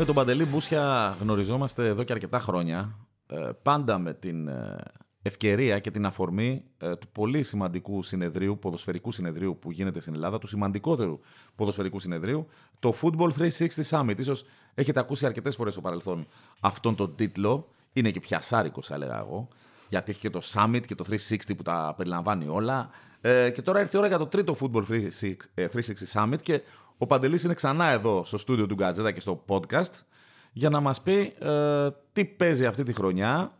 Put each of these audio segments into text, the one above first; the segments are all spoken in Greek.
Με τον Παντελή Μπούσια γνωριζόμαστε εδώ και αρκετά χρόνια. Ε, πάντα με την ε, ευκαιρία και την αφορμή ε, του πολύ σημαντικού συνεδρίου, ποδοσφαιρικού συνεδρίου που γίνεται στην Ελλάδα, του σημαντικότερου ποδοσφαιρικού συνεδρίου, το Football 360 Summit. Ίσως έχετε ακούσει αρκετές φορές στο παρελθόν αυτόν τον τίτλο. Είναι και πιασάρικο, θα έλεγα εγώ, γιατί έχει και το Summit και το 360 που τα περιλαμβάνει όλα. Ε, και τώρα ήρθε η ώρα για το τρίτο Football 360 Summit και ο Παντελής είναι ξανά εδώ στο στούντιο του Γκατζέτα και στο podcast για να μας πει ε, τι παίζει αυτή τη χρονιά,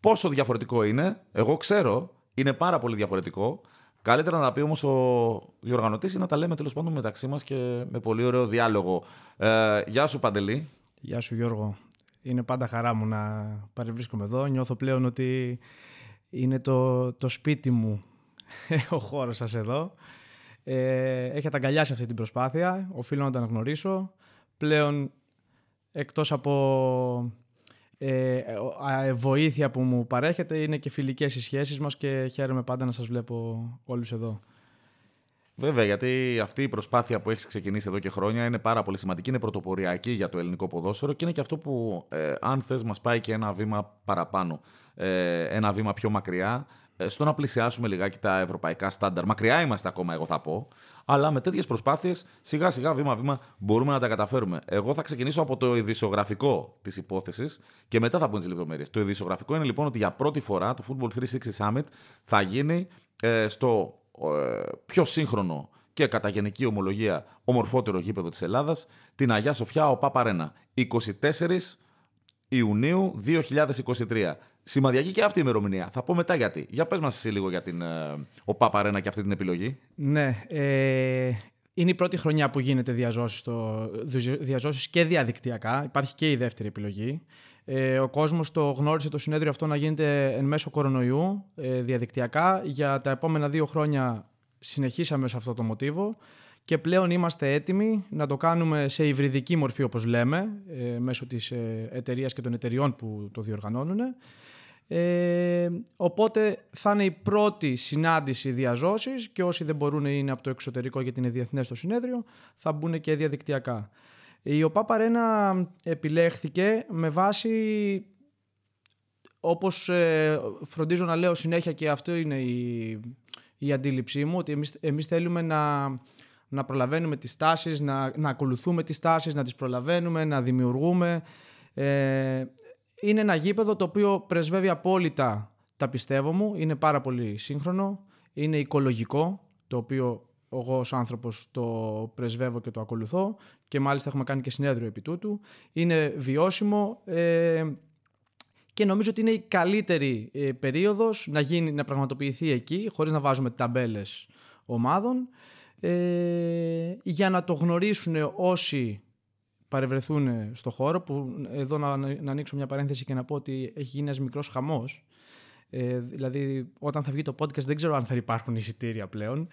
πόσο διαφορετικό είναι. Εγώ ξέρω, είναι πάρα πολύ διαφορετικό. Καλύτερα να τα πει όμως ο διοργανωτής ή να τα λέμε τέλος πάντων μεταξύ μας και με πολύ ωραίο διάλογο. Ε, γεια σου, Παντελή. Γεια σου, Γιώργο. Είναι πάντα χαρά μου να παρευρίσκομαι εδώ. Νιώθω πλέον ότι είναι το, το σπίτι μου ο χώρος σας εδώ. Ε, έχετε αγκαλιάσει αυτή την προσπάθεια, οφείλω να την αναγνωρίσω. Πλέον, εκτός από ε, βοήθεια που μου παρέχετε, είναι και φιλικές οι σχέσεις μας και χαίρομαι πάντα να σας βλέπω όλους εδώ. Βέβαια, γιατί αυτή η προσπάθεια που έχεις ξεκινήσει εδώ και χρόνια είναι πάρα πολύ σημαντική, είναι πρωτοποριακή για το ελληνικό ποδόσφαιρο και είναι και αυτό που, ε, αν θες, μας πάει και ένα βήμα παραπάνω, ε, ένα βήμα πιο μακριά ε, στο να πλησιάσουμε λιγάκι τα ευρωπαϊκά στάνταρ. Μακριά είμαστε ακόμα, εγώ θα πω. Αλλά με τέτοιες προσπάθειες, σιγά σιγά, βήμα-βήμα, μπορούμε να τα καταφέρουμε. Εγώ θα ξεκινήσω από το ειδησιογραφικό της υπόθεσης και μετά θα πούμε τις λεπτομέρειες. Το ειδησιογραφικό είναι λοιπόν ότι για πρώτη φορά το Football 360 Summit θα γίνει ε, στο ε, πιο σύγχρονο και κατά γενική ομολογία ομορφότερο γήπεδο της Ελλάδας, την Αγιά Σοφιά, ο Παπαρένα. 24 Ιουνίου 2023. Σημαδιακή και αυτή η ημερομηνία. Θα πω μετά γιατί. Για πες μας εσύ λίγο για την ε, ο Παπαρένα και αυτή την επιλογή. Ναι, ε, είναι η πρώτη χρονιά που γίνεται διαζώσεις, στο, διαζώσεις και διαδικτυακά. Υπάρχει και η δεύτερη επιλογή. Ε, ο κόσμος το γνώρισε το συνέδριο αυτό να γίνεται εν μέσω κορονοϊού ε, διαδικτυακά. Για τα επόμενα δύο χρόνια συνεχίσαμε σε αυτό το μοτίβο και πλέον είμαστε έτοιμοι να το κάνουμε σε υβριδική μορφή όπως λέμε ε, μέσω της ε, εταιρείας και των εταιριών που το διοργανώνουν. Ε, οπότε θα είναι η πρώτη συνάντηση διαζώσης και όσοι δεν μπορούν είναι από το εξωτερικό γιατί είναι διεθνές το συνέδριο θα μπουν και διαδικτυακά. Η ΟΠΑ Παρένα επιλέχθηκε με βάση όπως ε, φροντίζω να λέω συνέχεια και αυτό είναι η, η αντίληψή μου ότι εμείς, εμείς θέλουμε να να προλαβαίνουμε τις τάσεις, να, να ακολουθούμε τις τάσεις, να τις προλαβαίνουμε, να δημιουργούμε. Ε, είναι ένα γήπεδο το οποίο πρεσβεύει απόλυτα τα πιστεύω μου, είναι πάρα πολύ σύγχρονο, είναι οικολογικό, το οποίο εγώ ως άνθρωπος το πρεσβεύω και το ακολουθώ και μάλιστα έχουμε κάνει και συνέδριο επί τούτου. Είναι βιώσιμο ε, και νομίζω ότι είναι η καλύτερη ε, περίοδος να, γίνει, να πραγματοποιηθεί εκεί χωρίς να βάζουμε ταμπέλες ομάδων. Ε, για να το γνωρίσουν όσοι παρευρεθούν στο χώρο που εδώ να, να ανοίξω μια παρένθεση και να πω ότι έχει γίνει ένας μικρός χαμός ε, δηλαδή όταν θα βγει το podcast δεν ξέρω αν θα υπάρχουν εισιτήρια πλέον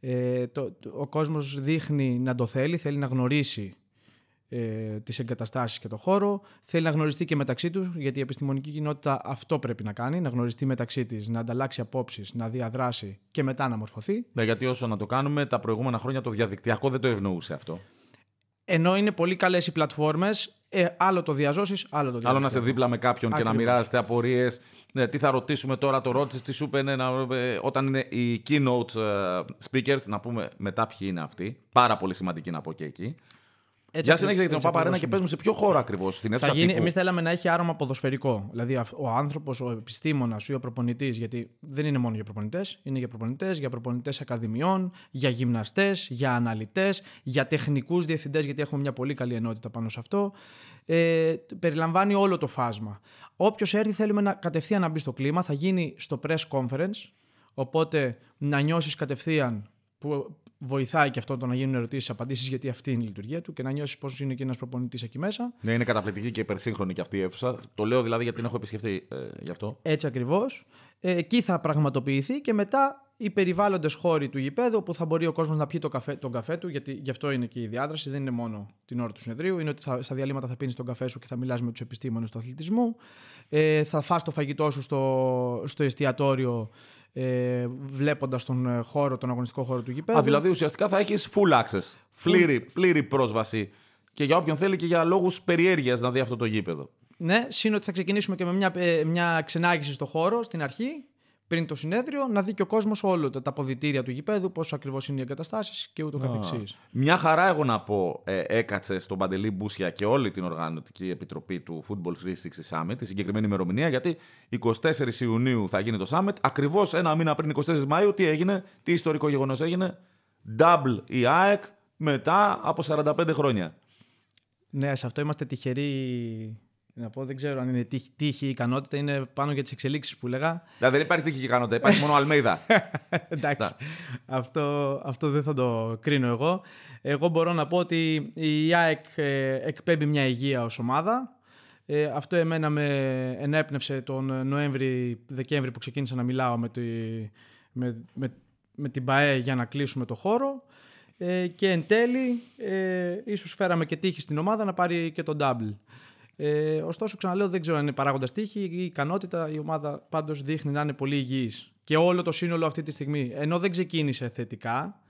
ε, το, ο κόσμος δείχνει να το θέλει, θέλει να γνωρίσει ε, τις εγκαταστάσεις και το χώρο. Θέλει να γνωριστεί και μεταξύ τους, γιατί η επιστημονική κοινότητα αυτό πρέπει να κάνει, να γνωριστεί μεταξύ της, να ανταλλάξει απόψεις, να διαδράσει και μετά να μορφωθεί. Ναι, γιατί όσο να το κάνουμε, τα προηγούμενα χρόνια το διαδικτυακό δεν το ευνοούσε αυτό. Ενώ είναι πολύ καλές οι πλατφόρμες, ε, άλλο το διαζώσεις, άλλο το διαζώσει. Άλλο να είσαι δίπλα με κάποιον Ακριβώς. και να μοιράζεστε απορίες. Ναι, τι θα ρωτήσουμε τώρα, το ρώτησες, τι σου είπε, ναι, ε, όταν είναι οι keynote ε, speakers, να πούμε μετά ποιοι είναι αυτοί. Πάρα πολύ σημαντική να πω και εκεί. Έτσι, Για συνέχεια για την ΟΠΑ και παίζουμε σε ποιο χώρο ακριβώς, στην αίθουσα. Εμείς θέλαμε να έχει άρωμα ποδοσφαιρικό. Δηλαδή ο άνθρωπος, ο επιστήμονας ή ο προπονητής, γιατί δεν είναι μόνο για προπονητές, είναι για προπονητές, για προπονητές ακαδημιών, για γυμναστές, για αναλυτές, για τεχνικούς διευθυντές, γιατί έχουμε μια πολύ καλή ενότητα πάνω σε αυτό. Ε, περιλαμβάνει όλο το φάσμα. Όποιος έρθει, θέλουμε να κατευθείαν να μπει στο κλίμα. Θα γίνει στο press conference. Οπότε να νιώσεις κατευθείαν που βοηθάει και αυτό το να γίνουν ερωτήσει-απαντήσει, γιατί αυτή είναι η λειτουργία του και να νιώσεις πόσο είναι και ένας προπονητής εκεί μέσα. Ναι, είναι καταπληκτική και υπερσύγχρονη και αυτή η αίθουσα. Το λέω δηλαδή γιατί την έχω επισκεφτεί ε, γι' αυτό. Έτσι ακριβώς. Ε, εκεί θα πραγματοποιηθεί και μετά οι περιβάλλοντες χώροι του γηπέδου που θα μπορεί ο κόσμος να πιει το καφέ, τον καφέ του, γιατί γι' αυτό είναι και η διάδραση, δεν είναι μόνο την ώρα του συνεδρίου. Είναι ότι θα, στα διαλύματα θα πίνεις τον καφέ σου και θα μιλάς με τους επιστήμονες του αθλητισμού. Ε, θα φας το φαγητό σου στο, στο εστιατόριο ε, βλέποντας τον ε, χώρο, τον αγωνιστικό χώρο του γηπέδου. Α, δηλαδή ουσιαστικά θα έχεις full access. Πλήρη, πλήρη πρόσβαση και για όποιον θέλει και για λόγους περιέργειας να δει αυτό το γήπεδο. Ναι, σύν ότι θα ξεκινήσουμε και με μια, ε, μια ξενάγηση στο χώρο στην αρχή, πριν το συνέδριο, να δει και ο κόσμος όλο τα αποδητήρια του γηπέδου, πώς ακριβώς είναι οι εγκαταστάσεις και ούτω καθεξής. Μια χαρά, εγώ να πω, ε, έκατσε στον Παντελή Μπούσια και όλη την οργανωτική επιτροπή του Football 360 Summit, τη συγκεκριμένη ημερομηνία, γιατί 24 Ιουνίου θα γίνει το Summit. Ακριβώς ένα μήνα πριν 24 Μαου, τι έγινε, τι ιστορικό γεγονός έγινε. Double η ΑΕΚ μετά από 45 χρόνια. Ναι, σε αυτό είμαστε τυχεροί να πω, δεν ξέρω αν είναι τύχη ή ικανότητα, είναι πάνω για τις εξελίξεις που έλεγα. Δηλαδή δεν υπάρχει τύχη ή ικανότητα, υπάρχει μόνο Αλμέιδα. Εντάξει. αυτό, αυτό δεν θα το κρίνω εγώ. Εγώ μπορώ να πω ότι η ΑΕΚ ε, εκπέμπει μια υγεία ως ομάδα. Ε, αυτό εμένα με ενέπνευσε τον Νοέμβρη-Δεκέμβρη που ξεκίνησα να μιλάω με, τη, με, με, με την ΠαΕ για να κλείσουμε το χώρο. Ε, και εν τέλει, ε, ίσως φέραμε και τύχη στην ομάδα να πάρει και τον double. Ε, ωστόσο, ξαναλέω, δεν ξέρω αν είναι παράγοντα τύχη. Η ικανότητα, η ομάδα πάντως δείχνει να είναι πολύ υγιής. Και όλο το σύνολο αυτή τη στιγμή, ενώ δεν ξεκίνησε θετικά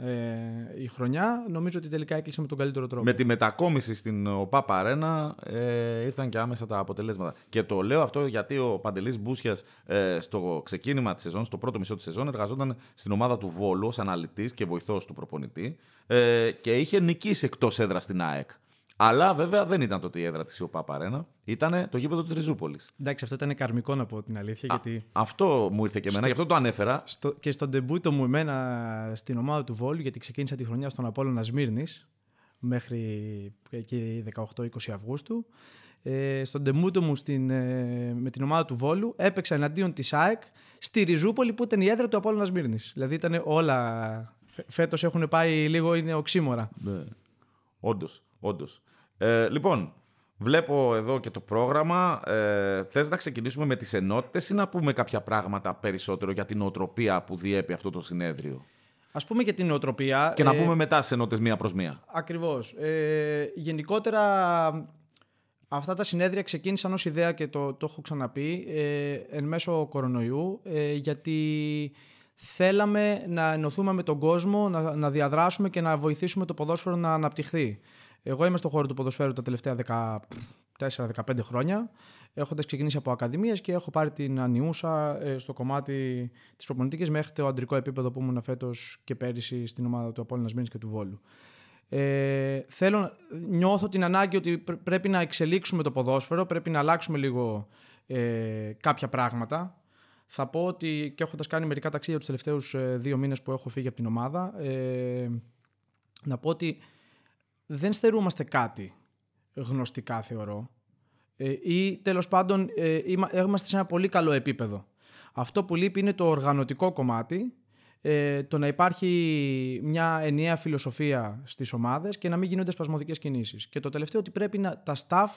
ε, η χρονιά, νομίζω ότι τελικά έκλεισε με τον καλύτερο τρόπο. Με τη μετακόμιση στην ΟΠΑΠ Αρένα ε, ήρθαν και άμεσα τα αποτελέσματα. Και το λέω αυτό γιατί ο Παντελής Μπούσιας ε, στο ξεκίνημα της σεζόν, στο πρώτο μισό της σεζόν, εργαζόταν στην ομάδα του Βόλου ως αναλυτής και βοηθός του προπονητή ε, και είχε νικήσει εκτός έδρας στην ΑΕΚ. Αλλά βέβαια δεν ήταν τότε η έδρα της ΟΠΑ Παρένα. Ήταν το γήπεδο της Ριζούπολης. Εντάξει, αυτό ήταν καρμικό να πω την αλήθεια. γιατί... Αυτό μου ήρθε και εμένα, στο... γι' αυτό το ανέφερα. Στο... Και στον τεμπούτο μου εμένα στην ομάδα του Βόλου, γιατί ξεκίνησα τη χρονιά στον Απόλλωνα Σμύρνης μέχρι εκεί 18-20 Αυγούστου. Ε, στον τεμπούτο μου στην, ε, με την ομάδα του Βόλου έπαιξα εναντίον της ΑΕΚ στη Ριζούπολη που ήταν η έδρα του Απόλλωνα Σμύρνης. Δηλαδή ήταν όλα. Φέτος έχουν πάει λίγο, είναι οξύμορα. Ναι. Όντως. Όντως. Ε, λοιπόν, βλέπω εδώ και το πρόγραμμα. Ε, θες να ξεκινήσουμε με τις ενότητες ή να πούμε κάποια πράγματα περισσότερο για την οτροπία που διέπει αυτό το συνέδριο; Ας πούμε για την νοοτροπία. Και να ε, πούμε μετά σε ενότητες μία προς μία. Ακριβώς. Ε, γενικότερα αυτά τα συνέδρια ξεκίνησαν ως ιδέα και το, το έχω ξαναπεί ε, εν μέσω κορονοϊού ε, γιατί θέλαμε να ενωθούμε με τον κόσμο, να, να διαδράσουμε και να βοηθήσουμε το ποδόσφαιρο να αναπτυχθεί. Εγώ είμαι στον χώρο του ποδοσφαίρου τα τελευταία 14-15 χρόνια, έχοντας ξεκινήσει από ακαδημίες και έχω πάρει την ανιούσα ε, στο κομμάτι της προπονητικής μέχρι το αντρικό επίπεδο που ήμουν φέτος και πέρυσι στην ομάδα του Απόλυνα Μήνη και του Βόλου. Ε, θέλω, νιώθω την ανάγκη ότι πρέπει να εξελίξουμε το ποδόσφαιρο, πρέπει να αλλάξουμε λίγο ε, κάποια πράγματα. Θα πω ότι και έχοντας κάνει μερικά ταξίδια τους τελευταίους ε, δύο μήνες που έχω φύγει από την ομάδα, ε, να πω ότι δεν στερούμαστε κάτι γνωστικά θεωρώ ε, ή τέλος πάντων ε, είμαστε σε ένα πολύ καλό επίπεδο. Αυτό που λείπει είναι το οργανωτικό κομμάτι, ε, το να υπάρχει μια ενιαία φιλοσοφία στις ομάδες και να μην γίνονται σπασμωδικές κινήσεις. Και το τελευταίο ότι πρέπει να, τα staff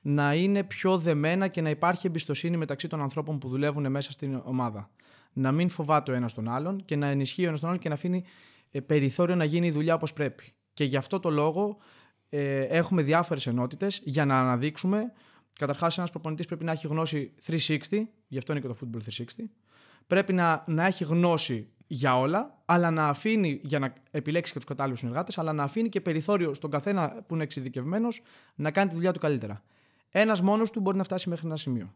να είναι πιο δεμένα και να υπάρχει εμπιστοσύνη μεταξύ των ανθρώπων που δουλεύουν μέσα στην ομάδα. Να μην φοβάται ο ένας τον άλλον και να ενισχύει ο ένας τον άλλον και να αφήνει περιθώριο να γίνει η δουλειά όπως πρέπει. Και γι' αυτό το λόγο ε, έχουμε διάφορες ενότητες για να αναδείξουμε. Καταρχάς, ένας προπονητής πρέπει να έχει γνώση 360, γι' αυτό είναι και το Football 360. Πρέπει να, να έχει γνώση για όλα, αλλά να αφήνει για να επιλέξει και τους κατάλληλους συνεργάτες, αλλά να αφήνει και περιθώριο στον καθένα που είναι εξειδικευμένος να κάνει τη δουλειά του καλύτερα. Ένας μόνος του μπορεί να φτάσει μέχρι ένα σημείο.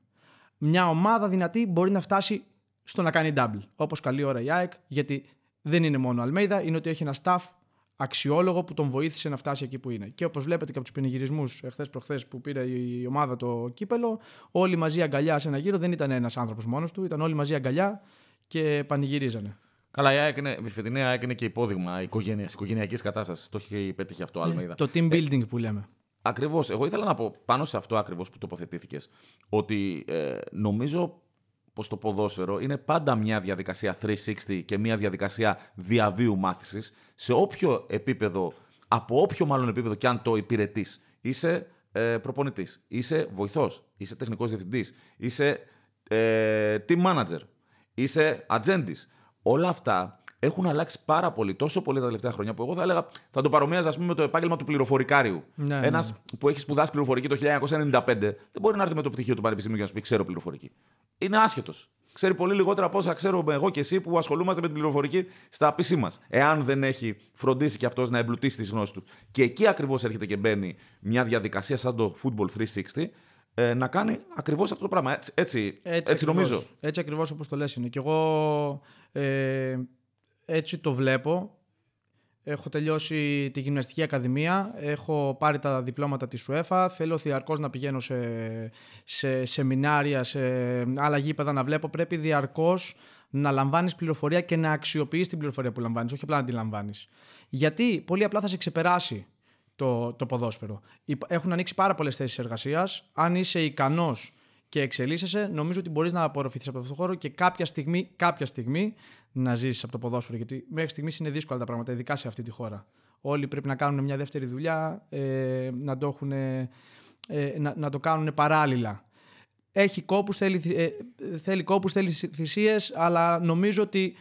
Μια ομάδα δυνατή μπορεί να φτάσει στο να κάνει double. Όπως καλή ώρα η ΑΕΚ, γιατί δεν είναι μόνο Αλμέιδα, είναι ότι έχει ένα staff αξιόλογο που τον βοήθησε να φτάσει εκεί που είναι. Και όπως βλέπετε και από τους πανηγυρισμού εχθές προχθές που πήρε η ομάδα το κύπελο, όλοι μαζί αγκαλιά σε ένα γύρο δεν ήταν ένας άνθρωπος μόνος του, ήταν όλοι μαζί αγκαλιά και πανηγυρίζανε. Καλά, η ΑΕΚ είναι, η φετινή ΑΕΚ είναι και υπόδειγμα οικογενειακής κατάστασης. Το έχει πετύχει αυτό, Αλμέιδα. Το team building που λέμε. Ακριβώς. Εγώ ήθελα να πω πάνω σε αυτό ακριβώς που τοποθετήθηκες, ότι ε, νομίζω πως το ποδόσφαιρο είναι πάντα μια διαδικασία 360 και μια διαδικασία διαβίου μάθησης σε όποιο επίπεδο, από όποιο μάλλον επίπεδο και αν το υπηρετείς. Είσαι ε, προπονητής, είσαι βοηθός, είσαι τεχνικός διευθυντής, είσαι ε, team manager, είσαι ατζέντης. Όλα αυτά έχουν αλλάξει πάρα πολύ, τόσο πολύ τα τελευταία χρόνια που εγώ θα έλεγα, θα το παρομοίαζα πούμε, με το επάγγελμα του πληροφορικάριου. Ναι, Ένας ναι. που έχει σπουδάσει πληροφορική το 1995 δεν μπορεί να έρθει με το πτυχίο του Πανεπιστημίου για να σου πει ξέρω πληροφορική. Είναι άσχετος. ξέρει πολύ λιγότερα από όσα ξέρουμε εγώ και εσύ που ασχολούμαστε με την πληροφορική στα PC μας. Εάν δεν έχει φροντίσει και αυτός να εμπλουτίσει τις γνώσεις του. Και εκεί ακριβώς έρχεται και μπαίνει μια διαδικασία σαν το Football 360 ε, να κάνει ακριβώς αυτό το πράγμα. Έτσι, έτσι, έτσι, έτσι νομίζω. Έτσι ακριβώς όπως το λες είναι. Και εγώ ε, έτσι το βλέπω. Έχω τελειώσει τη γυμναστική ακαδημία, έχω πάρει τα διπλώματα της UEFA, θέλω διαρκώς να πηγαίνω σε, σε σεμινάρια, σε άλλα γήπεδα να βλέπω. Πρέπει διαρκώς να λαμβάνεις πληροφορία και να αξιοποιείς την πληροφορία που λαμβάνεις, όχι απλά να τη λαμβάνεις. Γιατί πολύ απλά θα σε ξεπεράσει το, το ποδόσφαιρο. Έχουν ανοίξει πάρα πολλές θέσεις εργασίας. Αν είσαι ικανός και εξελίσσεσαι, νομίζω ότι μπορείς να απορροφηθείς από αυτό το χώρο και κάποια στιγμή, κάποια στιγμή να ζήσεις από το ποδόσφαιρο. Γιατί μέχρι στιγμής είναι δύσκολα τα πράγματα, ειδικά σε αυτή τη χώρα. Όλοι πρέπει να κάνουν μια δεύτερη δουλειά, ε, να, το έχουν, ε, να, να, το κάνουν παράλληλα. Έχει κόπους, θέλει, ε, θέλει κόπους, θέλει θυσίες, αλλά νομίζω ότι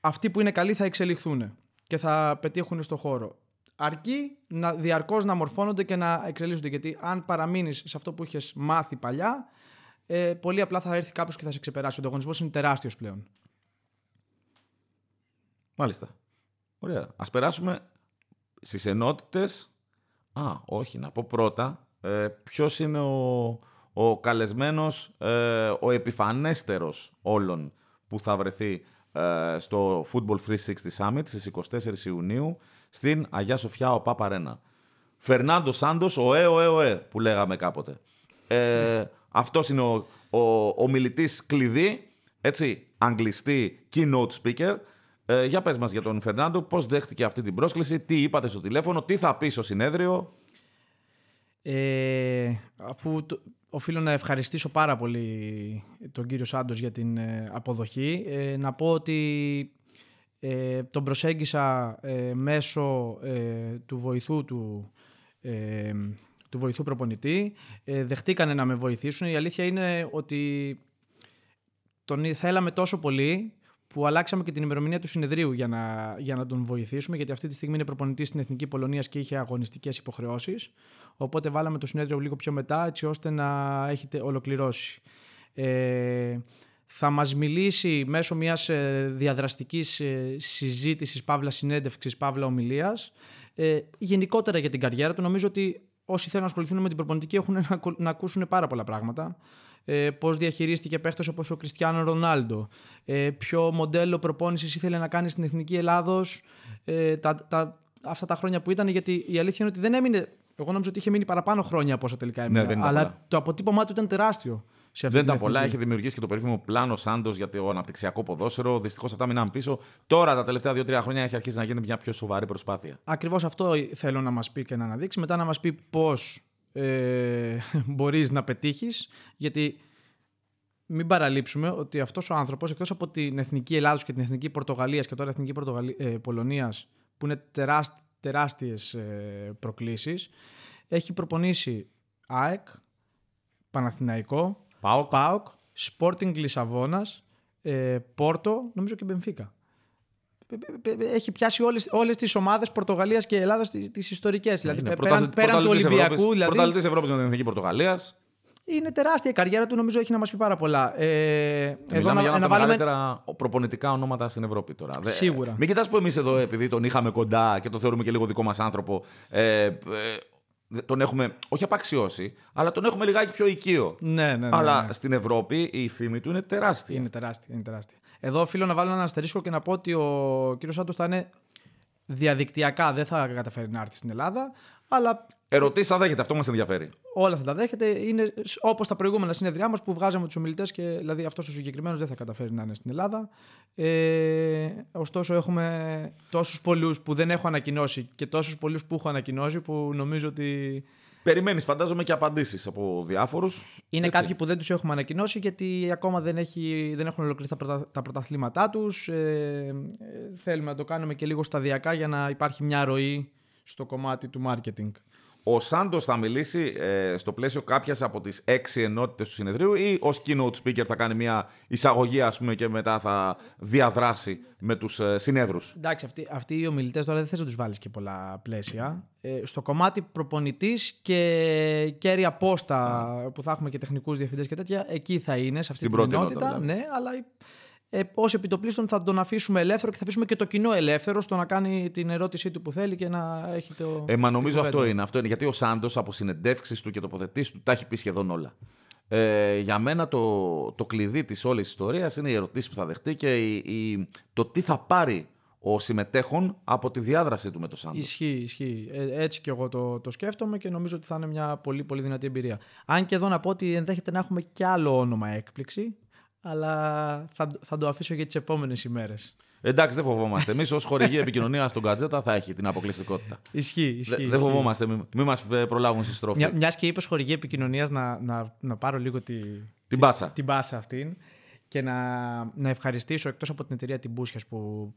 αυτοί που είναι καλοί θα εξελιχθούν και θα πετύχουν στο χώρο. Αρκεί να διαρκώς να μορφώνονται και να εξελίσσονται. Γιατί αν παραμείνεις σε αυτό που είχες μάθει παλιά, ε, πολύ απλά θα έρθει κάποιος και θα σε ξεπεράσει. Ο ανταγωνισμός είναι τεράστιος πλέον. Μάλιστα. Ωραία. Α περάσουμε στις ενότητες. Α, όχι, να πω πρώτα. Ε, Ποιος είναι ο, ο καλεσμένος, ε, ο επιφανέστερος όλων που θα βρεθεί ε, στο Football 360 Summit στις 24 Ιουνίου στην Αγιά Σοφιά ο Παπαρένα. Φερνάντο Σάντος, ο ε, ο ε, ο ε, που λέγαμε κάποτε. Ε, αυτός είναι ο, ο, ο μιλητής κλειδί, έτσι, αγγλιστή keynote speaker. Ε, για πες μας για τον Φερνάντο, πώς δέχτηκε αυτή την πρόσκληση, τι είπατε στο τηλέφωνο, τι θα πει στο συνέδριο. Ε, αφού το, οφείλω να ευχαριστήσω πάρα πολύ τον κύριο Σάντος για την ε, αποδοχή. Ε, να πω ότι ε, τον προσέγγισα ε, μέσω ε, του βοηθού του, ε, του βοηθού προπονητή. Ε, δεχτήκανε να με βοηθήσουν. Η αλήθεια είναι ότι τον θέλαμε τόσο πολύ που αλλάξαμε και την ημερομηνία του συνεδρίου για να, για να τον βοηθήσουμε, γιατί αυτή τη στιγμή είναι προπονητής στην Εθνική Πολωνίας και είχε αγωνιστικές υποχρεώσεις. Οπότε βάλαμε το συνέδριο λίγο πιο μετά, έτσι ώστε να έχετε ολοκληρώσει. Ε, θα μας μιλήσει μέσω μιας ε, διαδραστικής ε, συζήτησης, παύλα συνέντευξης, παύλα ομιλίας, ε, γενικότερα για την καριέρα του. Νομίζω ότι όσοι θέλουν να ασχοληθούν με την προπονητική έχουν να ακούσουν πάρα πολλά πράγματα. Ε, πώς διαχειρίστηκε παίχτες όπως ο Κριστιανό Ρονάλντο, ε, ποιο μοντέλο προπόνησης ήθελε να κάνει στην Εθνική Ελλάδος ε, τα, τα, αυτά τα χρόνια που ήταν, γιατί η αλήθεια είναι ότι δεν έμεινε, εγώ νόμιζα ότι είχε μείνει παραπάνω χρόνια από όσα τελικά έμεινε, ναι, αλλά το αποτύπωμά του ήταν τεράστιο σε αυτή Δεν ήταν πολλά. Έχει δημιουργήσει και το περίφημο πλάνο Σάντος για το αναπτυξιακό ποδόσφαιρο. Δυστυχώς αυτά μείναν πίσω. Τώρα τα τελευταία δύο-τρία χρόνια έχει αρχίσει να γίνει μια πιο σοβαρή προσπάθεια. Ακριβώς αυτό θέλω να μας πει και να αναδείξει. Μετά να μας πει πώς ε, μπορείς να πετύχεις. Γιατί μην παραλείψουμε ότι αυτός ο άνθρωπος, εκτός από την εθνική Ελλάδος και την εθνική Πορτογαλίας και τώρα εθνική Πορτογαλία, ε, Πολωνίας, που είναι τεράστιες ε, προκλήσεις, έχει προπονήσει ΑΕΚ, Παναθηναϊκό, Πάοκ, Πάοκ Sporting Λισαβόνας, ε, Πόρτο, νομίζω και Μπενφίκα. Έχει πιάσει όλες, όλες τις ομάδες Πορτογαλίας και Ελλάδας τις ιστορικές. Δηλαδή, πέραν, πέραν, πέραν του Ολυμπιακού. Δηλαδή, Πρωταθλητής Ευρώπης με την Εθνική Πορτογαλίας. Είναι τεράστια η καριέρα του, νομίζω έχει να μας πει πάρα πολλά. Ε, εδώ να, για να, βάλουμε... μεγαλύτερα προπονητικά ονόματα στην Ευρώπη τώρα. Σίγουρα. Μην κοιτάς που εμείς εδώ, επειδή τον είχαμε κοντά και το θεωρούμε και λίγο δικό μας άνθρωπο, ε, ε, τον έχουμε όχι απαξιώσει, αλλά τον έχουμε λιγάκι πιο οικείο. Ναι, ναι, ναι, αλλά ναι. στην Ευρώπη η φήμη του είναι τεράστια. Είναι τεράστια. Είναι τεράστια. Εδώ οφείλω να βάλω ένα αστερίσκο και να πω ότι ο κύριος Σάντος θα είναι διαδικτυακά, δεν θα καταφέρει να έρθει στην Ελλάδα, αλλά Ερωτήσεις θα δέχεται, αυτό μας ενδιαφέρει. Όλα θα τα δέχεται. Είναι όπως τα προηγούμενα συνεδριά μας που βγάζαμε τους ομιλητές και δηλαδή αυτός ο συγκεκριμένος δεν θα καταφέρει να είναι στην Ελλάδα. Ε, ωστόσο, έχουμε τόσους πολλούς που δεν έχω ανακοινώσει και τόσους πολλούς που έχω ανακοινώσει που νομίζω ότι. Περιμένεις, φαντάζομαι, και απαντήσεις από διάφορους. Είναι έτσι. κάποιοι που δεν τους έχουμε ανακοινώσει γιατί ακόμα δεν, έχει, δεν έχουν ολοκληρωθεί τα, πρωτα, τα πρωταθλήματά τους. Ε, θέλουμε να το κάνουμε και λίγο σταδιακά για να υπάρχει μια ροή στο κομμάτι του marketing. Ο Σάντος θα μιλήσει ε, στο πλαίσιο κάποιας από τις έξι ενότητες του συνεδρίου ή ως keynote speaker θα κάνει μια εισαγωγή, ας πούμε, και μετά θα διαδράσει με τους ε, συνέδρους. Εντάξει, αυτοί, αυτοί οι ομιλητές τώρα δεν θες να τους βάλεις και πολλά πλαίσια. Ε, στο κομμάτι προπονητής και κέρια πόστα που θα έχουμε και τεχνικούς διευθυντές και τέτοια, εκεί θα είναι, σε αυτή Στην την πρώτη ενότητα. ενότητα, δηλαδή. ναι, αλλά ε, ω επιτοπλίστων θα τον αφήσουμε ελεύθερο και θα αφήσουμε και το κοινό ελεύθερο στο να κάνει την ερώτησή του που θέλει και να έχει το. Ε, μα την νομίζω κουβέντα. αυτό είναι, αυτό είναι. Γιατί ο Σάντος από συνεντεύξεις του και τοποθετήσεις του τα έχει πει σχεδόν όλα. Ε, για μένα το, το κλειδί της όλης ιστορίας είναι οι ερωτήσεις που θα δεχτεί και η, η- το τι θα πάρει ο συμμετέχον από τη διάδρασή του με τον Σάντο. Ισχύει, ισχύει. Ε, έτσι και εγώ το, το σκέφτομαι και νομίζω ότι θα είναι μια πολύ πολύ δυνατή εμπειρία. Αν και εδώ να πω ότι ενδέχεται να έχουμε κι άλλο όνομα έκπληξη, αλλά θα, θα το αφήσω για τις επόμενες ημέρες. Εντάξει, δεν φοβόμαστε. Εμείς ως χορηγοί επικοινωνίας στον Κατζέτα θα έχει την αποκλειστικότητα. Ισχύει, ισχύει. Δε- Δεν ισχύει. φοβόμαστε, μην μη μας προλάβουν στη στροφή. Μια, μιας και είπες χορηγή επικοινωνίας να, να, να πάρω λίγο τη, Την πάσα. την πάσα αυτήν και να, να ευχαριστήσω εκτός από την εταιρεία την Μπούσιας που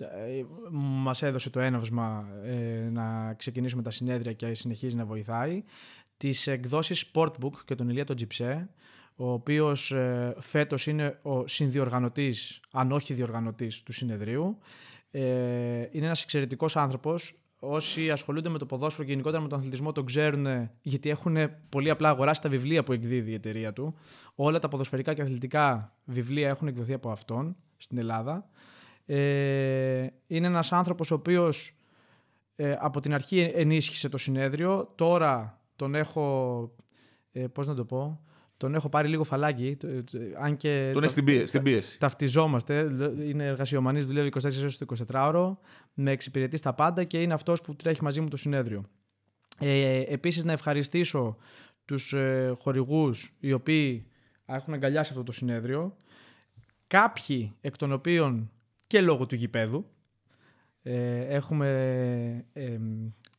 ε, μας έδωσε το έναυσμα ε, να ξεκινήσουμε τα συνέδρια και συνεχίζει να βοηθάει τις εκδόσεις Sportbook και τον Ηλία τον Τζιψέ ο οποίος ε, φέτος είναι ο συνδιοργανωτής, αν όχι διοργανωτής του συνεδρίου. Ε, είναι ένας εξαιρετικός άνθρωπος. Όσοι ασχολούνται με το ποδόσφαιρο και γενικότερα με τον αθλητισμό τον ξέρουν γιατί έχουν πολύ απλά αγοράσει τα βιβλία που εκδίδει η εταιρεία του. Όλα τα ποδοσφαιρικά και αθλητικά βιβλία έχουν εκδοθεί από αυτόν στην Ελλάδα. Ε, είναι ένας άνθρωπος ο οποίος ε, από την αρχή ενίσχυσε το συνέδριο. Τώρα τον έχω, ε, πώς να το πω, τον έχω πάρει λίγο φαλάκι. το- το- αν και Τον είναι στην πίεση. Στην πίεση. ταυτιζόμαστε. Είναι εργασιομανής, δουλεύει 24 ώρες το 24ωρο, με εξυπηρετείς στα πάντα και είναι αυτός που τρέχει μαζί μου το συνέδριο. Ε, επίσης να ευχαριστήσω τους ε, χορηγούς οι οποίοι έχουν αγκαλιάσει αυτό το συνέδριο. Κάποιοι εκ των οποίων και λόγω του γηπέδου. Ε, έχουμε ε,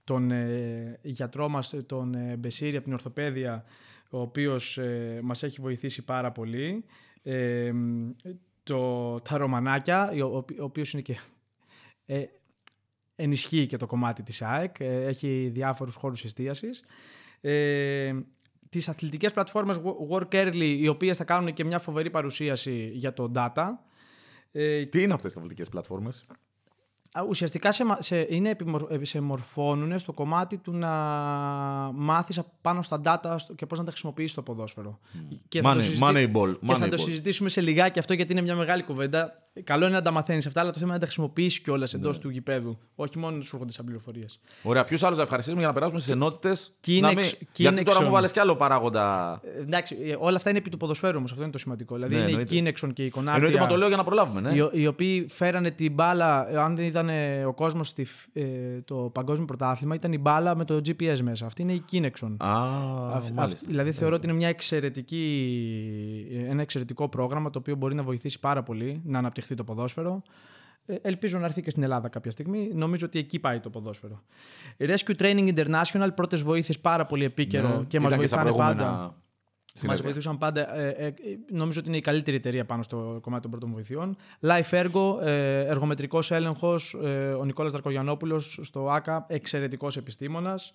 τον ε, γιατρό μας, τον ε, Μπεσίρη από την Ορθοπαίδεια, ο οποίος ε, μας έχει βοηθήσει πάρα πολύ. Ε, το, τα Ρωμανάκια, ο, ο, ο οποίος είναι και... Ε, ενισχύει και το κομμάτι της ΑΕΚ, ε, έχει διάφορους χώρους εστίασης. Ε, τις αθλητικές πλατφόρμες Work Early, οι οποίες θα κάνουν και μια φοβερή παρουσίαση για το data. Ε, Τι είναι αυτές τι ταυτικέ πλατφόρμες; Α, Ουσιαστικά σε, μα- σε, είναι επιμορ, ε, σε μορφώνουν στο κομμάτι του να μάθεις πάνω στα data στο- και πώς να τα χρησιμοποιήσεις στο ποδόσφαιρο. Και θα το Money, συζητή- Moneyball. και θα το Moneyball. συζητήσουμε σε λιγάκι αυτό γιατί είναι μια μεγάλη κουβέντα. Καλό είναι να τα μαθαίνεις αυτά, αλλά το θέμα είναι να τα χρησιμοποιήσει κιόλας εντός Ναι. του γηπέδου. Όχι μόνο να σου έρχονται σαν πληροφορίε. Ωραία, ποιους άλλους να ευχαριστήσουμε για να περάσουμε στις ενότητες; Kinex- Γιατί τώρα Kinexon. μου βάλες κι άλλο παράγοντα. εντάξει, ε, όλα αυτά είναι επί του ποδοσφαίρου όμως. Αυτό είναι το σημαντικό. Δηλαδή Ναι, είναι εννοείται. η Κίνεξον και η Κονάρτια. Εννοείται, μα το λέω για να προλάβουμε, ναι. οι, οι οποίοι φέρανε την μπάλα. ε, Αν δεν ήταν ε, ο κόσμος το παγκόσμιο πρωτάθλημα, ήταν η μπάλα με το GPS μέσα. Αυτή είναι η Kinexon. Α, Αυ- μάλιστα. αυ- δηλαδή θεωρώ ότι είναι μια εξαιρετική, ένα εξαιρετικό πρόγραμμα το οποίο μπορεί να βοηθήσει πάρα πολύ να αναπτυχθεί το ποδόσφαιρο. Ε, Ελπίζω να έρθει και στην Ελλάδα κάποια στιγμή. Νομίζω ότι εκεί πάει το ποδόσφαιρο. Rescue Training International, πρώτες βοήθειες πάρα πολύ επίκαιρο Ναι, και μας ήταν στα βοηθάνε προηγούμενα πάντα. Μας συνέδρια. βοηθούσαν πάντα. Ε, ε, ε, νομίζω ότι είναι η καλύτερη εταιρεία πάνω στο κομμάτι των πρώτων βοηθειών. Life Ergo, ε, εργομετρικός έλεγχος. Ε, ο Νικόλας Δαρκογιανόπουλο στο ΑΚΑ, εξαιρετικός επιστήμονας.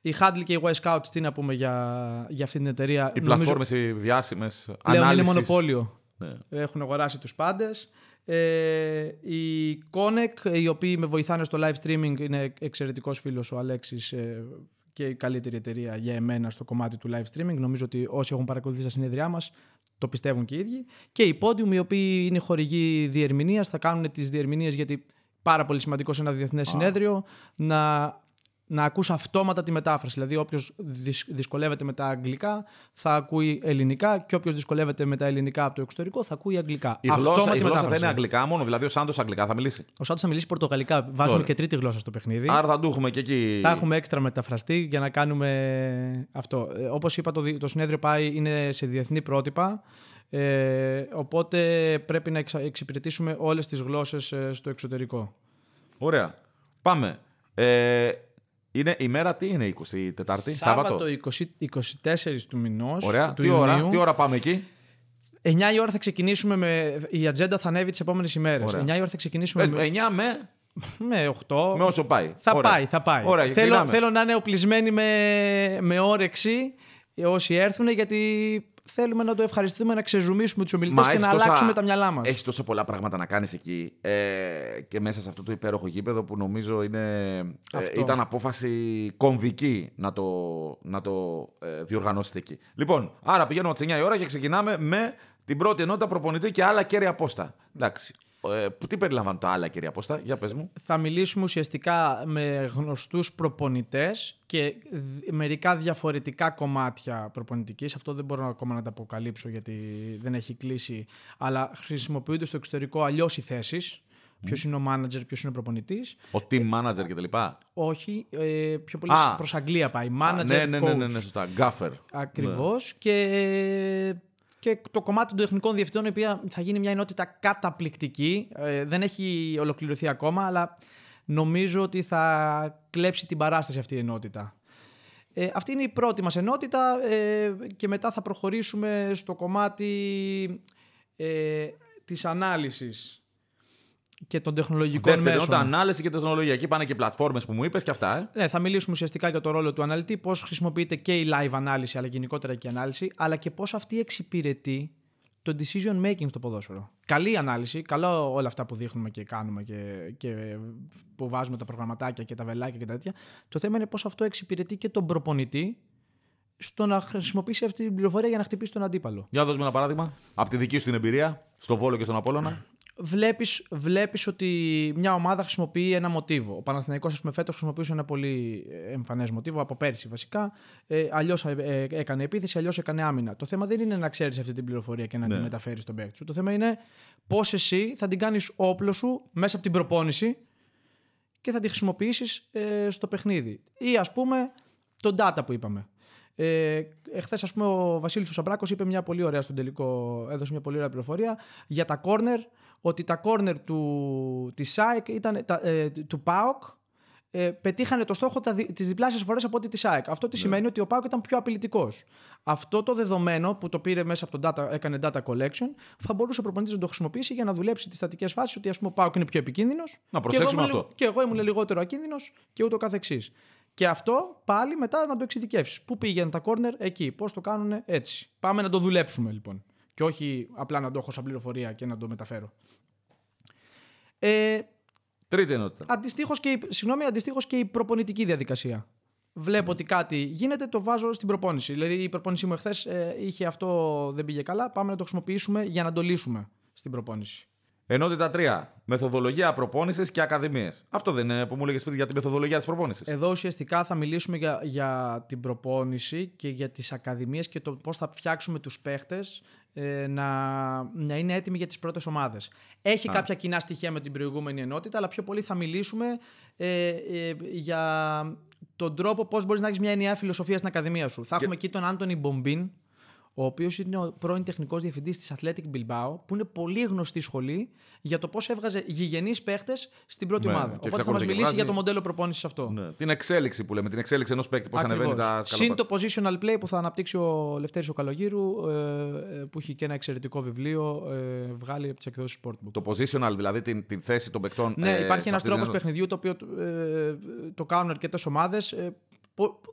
Η Hadley και η Y Scout, τι να πούμε για, για αυτή την εταιρεία. Οι Νομίζω πλατφόρμες, οι διάσημες. Πλέον είναι μονοπόλιο. Ναι. Έχουν αγοράσει τους πάντες. Ε, η Connect, οι οποίοι με βοηθάνε στο live streaming, είναι εξαιρετικός φίλος ο Αλέξης ε, και η καλύτερη εταιρεία για εμένα στο κομμάτι του live streaming. Νομίζω ότι όσοι έχουν παρακολουθήσει τα συνέδριά μας το πιστεύουν και οι ίδιοι. Και οι Podium, οι οποίοι είναι χορηγοί διερμηνίας, θα κάνουν τις διερμηνίες γιατί πάρα πολύ σημαντικό σε ένα διεθνές συνέδριο να να ακούς αυτόματα τη μετάφραση. Δηλαδή, όποιος δυσκολεύεται με τα αγγλικά θα ακούει ελληνικά και όποιος δυσκολεύεται με τα ελληνικά από το εξωτερικό θα ακούει αγγλικά. Η γλώσσα, Αυτόματη η γλώσσα θα μετάφραση. είναι αγγλικά μόνο, δηλαδή ο Σάντος αγγλικά θα μιλήσει. Ο Σάντος θα μιλήσει πορτογαλικά. Βάζουμε Τώρα. και τρίτη γλώσσα στο παιχνίδι. Άρα θα του έχουμε και εκεί. Θα έχουμε έξτρα μεταφραστή για να κάνουμε αυτό. Ε, Όπως είπα, το, δι- το συνέδριο πάει είναι σε διεθνή πρότυπα. Ε, οπότε πρέπει να εξα- εξυπηρετήσουμε όλες τις γλώσσες ε, στο εξωτερικό. Ωραία. Πάμε. Ε, είναι, η μέρα τι είναι, 24η, Σάββατο. 20, 24 του μηνός, Ωραία. του Τι ώρα, Ιουνίου. τι ώρα πάμε εκεί; 9 η ώρα θα ξεκινήσουμε με. Η ατζέντα θα ανέβει τις επόμενες ημέρες. Ωραία. 9 η ώρα θα ξεκινήσουμε. Πες, με... 9 με. Με 8. Με όσο πάει. Θα Ωραία. πάει, θα πάει. Ωραία, θέλω, ξεκινάμε. θέλω να είναι οπλισμένοι με, με όρεξη όσοι έρθουν, γιατί θέλουμε να το ευχαριστούμε, να ξεζουμίσουμε τους ομιλητές Μα και έχεις να τόσα- αλλάξουμε τα μυαλά μας. Έχεις τόσο πολλά πράγματα να κάνεις εκεί ε, και μέσα σε αυτό το υπέροχο γήπεδο που νομίζω είναι, ε, Αυτό. ήταν απόφαση κομβική να το, να το ε, διοργανώσετε εκεί. Λοιπόν, άρα πηγαίνουμε από τις 9 η ώρα και ξεκινάμε με την πρώτη ενότητα προπονητή και άλλα κέρια πόστα. Εντάξει. Ε, που- τι περιλαμβάνουν τα άλλα κέρια πόστα, για πες μου. Θα μιλήσουμε ουσιαστικά με γνωστούς προπονητές και δ- μερικά διαφορετικά κομμάτια προπονητικής. Αυτό δεν μπορώ ακόμα να τα αποκαλύψω γιατί δεν έχει κλείσει. Αλλά χρησιμοποιούνται στο εξωτερικό αλλιώς οι θέσεις. Ποιος είναι ο manager, ποιος είναι ο προπονητής. Ο team manager κτλ. Όχι, ε, πιο πολύ Α. προς Αγγλία πάει. Manager, ναι, ναι, ναι, ναι, coach. ναι, σωστά. Γκάφερ. Ακριβώς. Και, και το κομμάτι των τεχνικών διευθυντών, η οποία θα γίνει μια ενότητα καταπληκτική. Ε, δεν έχει ολοκληρωθεί ακόμα, αλλά νομίζω ότι θα κλέψει την παράσταση αυτή η ενότητα. Ε, αυτή είναι η πρώτη μας ενότητα ε, και μετά θα προχωρήσουμε στο κομμάτι ε, της ανάλυσης και των τεχνολογικών Δεύτερη μέσων. ενότητα, ανάλυση και τεχνολογία. Εκεί πάνε και πλατφόρμες που μου είπες και αυτά. Ε. Ναι, θα μιλήσουμε ουσιαστικά για το ρόλο του αναλυτή, πώς χρησιμοποιείται και η live ανάλυση, αλλά γενικότερα και η ανάλυση, αλλά και πώς αυτή εξυπηρετεί το decision making στο ποδόσφαιρο. Καλή ανάλυση, καλό όλα αυτά που δείχνουμε και κάνουμε και, και που βάζουμε τα προγραμματάκια και τα βελάκια και τα τέτοια. Το θέμα είναι πώς αυτό εξυπηρετεί και τον προπονητή στο να χρησιμοποιήσει αυτή την πληροφορία για να χτυπήσει τον αντίπαλο. Για να δώσουμε ένα παράδειγμα. Από τη δική σου την εμπειρία, στο Βόλο και στον Απόλλωνα. Βλέπεις, βλέπεις ότι μια ομάδα χρησιμοποιεί ένα μοτίβο. Ο Παναθηναϊκός, ας πούμε, φέτος χρησιμοποιούσε ένα πολύ εμφανές μοτίβο, από πέρσι βασικά. Ε, αλλιώς ε, ε, έκανε επίθεση, αλλιώς έκανε άμυνα. Το θέμα δεν είναι να ξέρεις αυτή την πληροφορία και να Ναι. την μεταφέρεις στον παίκτη σου. Το θέμα είναι πώς εσύ θα την κάνεις όπλο σου μέσα από την προπόνηση και θα τη χρησιμοποιήσεις ε, στο παιχνίδι. Ή ας πούμε το data που είπαμε. Ε, Εχθές, ας πούμε, ο Βασίλης ο Σαμπράκος είπε μια πολύ ωραία στον τελικό, έδωσε μια πολύ ωραία πληροφορία για τα corner, ότι τα corner του, της SAEK ήταν, τα, ε, του ΠΑΟΚ ε, πετύχανε το στόχο τα, δι- τις διπλάσιες φορές από ό,τι της SAEK. Αυτό τι σημαίνει ότι ο ΠΑΟΚ ήταν πιο απειλητικός. Αυτό το δεδομένο που το πήρε μέσα από το data, έκανε data collection, θα μπορούσε ο προπονητής να το χρησιμοποιήσει για να δουλέψει τις στατικές φάσεις ότι ας πούμε, ο ΠΑΟΚ είναι πιο επικίνδυνος Να και προσέξουμε εγώ ήμουν αυτό. λίγο- και εγώ ήμουν λιγότερο ακίνδυνος και ούτω καθεξής. Και αυτό πάλι μετά να το εξειδικεύσεις. Πού πήγαινε τα corner, εκεί. Πώς το κάνουν έτσι. Πάμε να το δουλέψουμε λοιπόν. Και όχι απλά να το έχω σαν πληροφορία και να το μεταφέρω. Ε, Τρίτη ενότητα. αντιστοίχως και, η- συγγνώμη, αντιστοίχως και η προπονητική διαδικασία. Βλέπω ότι κάτι γίνεται, το βάζω στην προπόνηση. Δηλαδή η προπόνησή μου εχθές είχε αυτό, δεν πήγε καλά. Πάμε να το χρησιμοποιήσουμε για να το λύσουμε στην προπόνηση. Ενότητα 3. Μεθοδολογία προπόνησης και ακαδημίες. Αυτό δεν είναι που μου έλεγες πριν για τη μεθοδολογία της προπόνησης. Εδώ ουσιαστικά θα μιλήσουμε για, για την προπόνηση και για τις ακαδημίες και το πώς θα φτιάξουμε τους παίχτες ε, να, να είναι έτοιμοι για τις πρώτες ομάδες. Έχει κάποια κοινά στοιχεία με την προηγούμενη ενότητα, αλλά πιο πολύ θα μιλήσουμε ε, ε, για τον τρόπο πώς μπορείς να έχεις μια ενιαία φιλοσοφία στην ακαδημία σου. Θα έχουμε εκεί τον Άντωνι Μπομπίν, ο οποίος είναι ο πρώην τεχνικός διευθυντής της Athletic Bilbao, που είναι πολύ γνωστή σχολή για το πώς έβγαζε γηγενείς παίχτες στην πρώτη Ναι, ομάδα. και Οπότε θα εξακολουθεί μας και μιλήσει βγάζει. για το μοντέλο προπόνησης αυτό. Ναι. Την εξέλιξη που λέμε, την εξέλιξη ενός παίκτη, πώς Ακριβώς. ανεβαίνει τα Συν σκαλοπάτια. το positional play που θα αναπτύξει ο Λευτέρης ο Καλογύρου, ε, ε, που έχει και ένα εξαιρετικό βιβλίο ε, βγάλει από τις εκδόσεις Sportbook. Το positional, δηλαδή την, την θέση των παικτών. Ναι, ε, υπάρχει σε ένας αυτή την τρόπος ενότητα. παιχνιδιού το οποίο ε, το κάνουν αρκετές ομάδες.